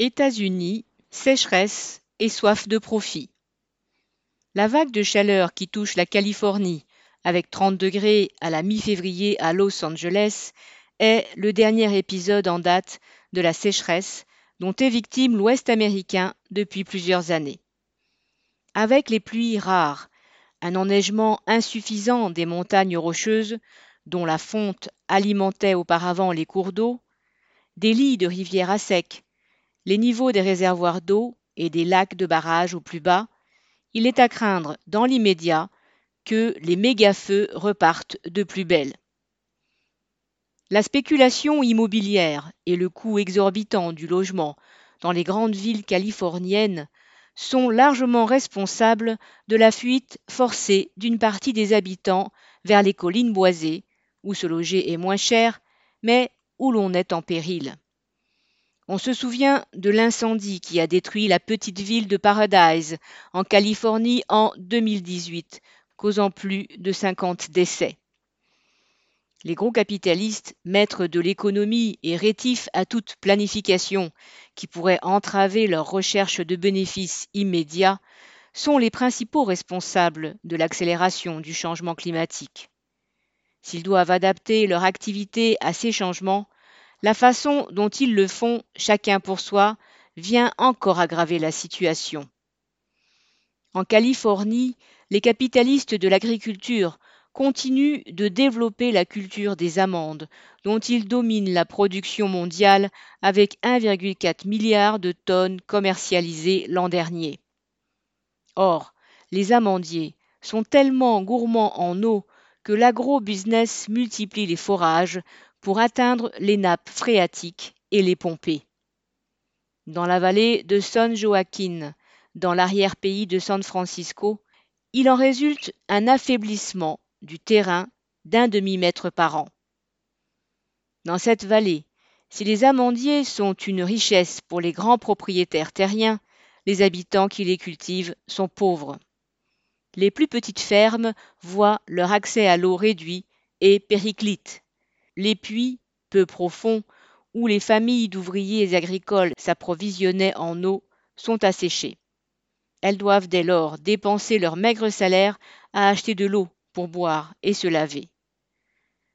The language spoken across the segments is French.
États-Unis, sécheresse et soif de profit. La vague de chaleur qui touche la Californie, avec 30 degrés à la mi-février à Los Angeles, est le dernier épisode en date de la sécheresse dont est victime l'Ouest américain depuis plusieurs années. Avec les pluies rares, un enneigement insuffisant des montagnes rocheuses, dont la fonte alimentait auparavant les cours d'eau, des lits de rivières à sec, les niveaux des réservoirs d'eau et des lacs de barrage au plus bas, il est à craindre dans l'immédiat que les méga-feux repartent de plus belle. La spéculation immobilière et le coût exorbitant du logement dans les grandes villes californiennes sont largement responsables de la fuite forcée d'une partie des habitants vers les collines boisées, où se loger est moins cher, mais où l'on est en péril. On se souvient de l'incendie qui a détruit la petite ville de Paradise en Californie en 2018, causant plus de 50 décès. Les gros capitalistes, maîtres de l'économie et rétifs à toute planification qui pourrait entraver leur recherche de bénéfices immédiats, sont les principaux responsables de l'accélération du changement climatique. S'ils doivent adapter leur activité à ces changements, la façon dont ils le font, chacun pour soi, vient encore aggraver la situation. En Californie, les capitalistes de l'agriculture continuent de développer la culture des amandes, dont ils dominent la production mondiale avec 1,4 milliard de tonnes commercialisées l'an dernier. Or, les amandiers sont tellement gourmands en eau que l'agro-business multiplie les forages pour atteindre les nappes phréatiques et les pomper. Dans la vallée de San Joaquin, dans l'arrière-pays de San Francisco, il en résulte un affaiblissement du terrain d'un demi-mètre par an. Dans cette vallée, si les amandiers sont une richesse pour les grands propriétaires terriens, les habitants qui les cultivent sont pauvres. Les plus petites fermes voient leur accès à l'eau réduit et périclite. Les puits, peu profonds, où les familles d'ouvriers agricoles s'approvisionnaient en eau, sont asséchés. Elles doivent dès lors dépenser leur maigre salaire à acheter de l'eau pour boire et se laver.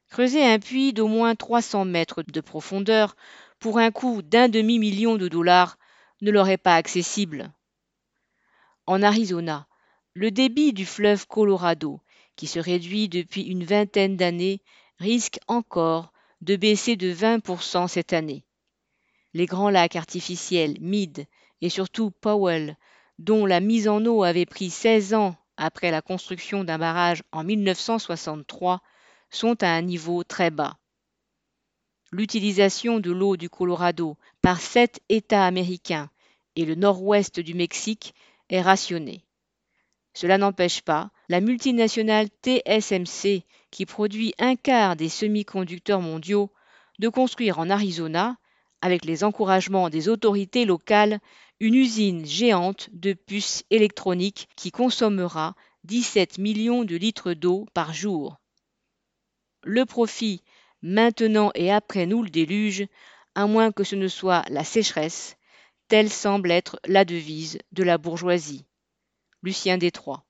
Creuser un puits d'au moins 300 mètres de profondeur pour un coût d'un demi-million de dollars ne leur est pas accessible. En Arizona, le débit du fleuve Colorado, qui se réduit depuis une vingtaine d'années, risque encore de baisser de 20% cette année. Les grands lacs artificiels Mead et surtout Powell, dont la mise en eau avait pris 16 ans après la construction d'un barrage en 1963, sont à un niveau très bas. L'utilisation de l'eau du Colorado par sept États américains et le nord-ouest du Mexique est rationnée. Cela n'empêche pas la multinationale TSMC, qui produit un quart des semi-conducteurs mondiaux, de construire en Arizona, avec les encouragements des autorités locales, une usine géante de puces électroniques qui consommera 17 millions de litres d'eau par jour. Le profit, maintenant et après nous le déluge, à moins que ce ne soit la sécheresse, telle semble être la devise de la bourgeoisie. Lucien Détroit.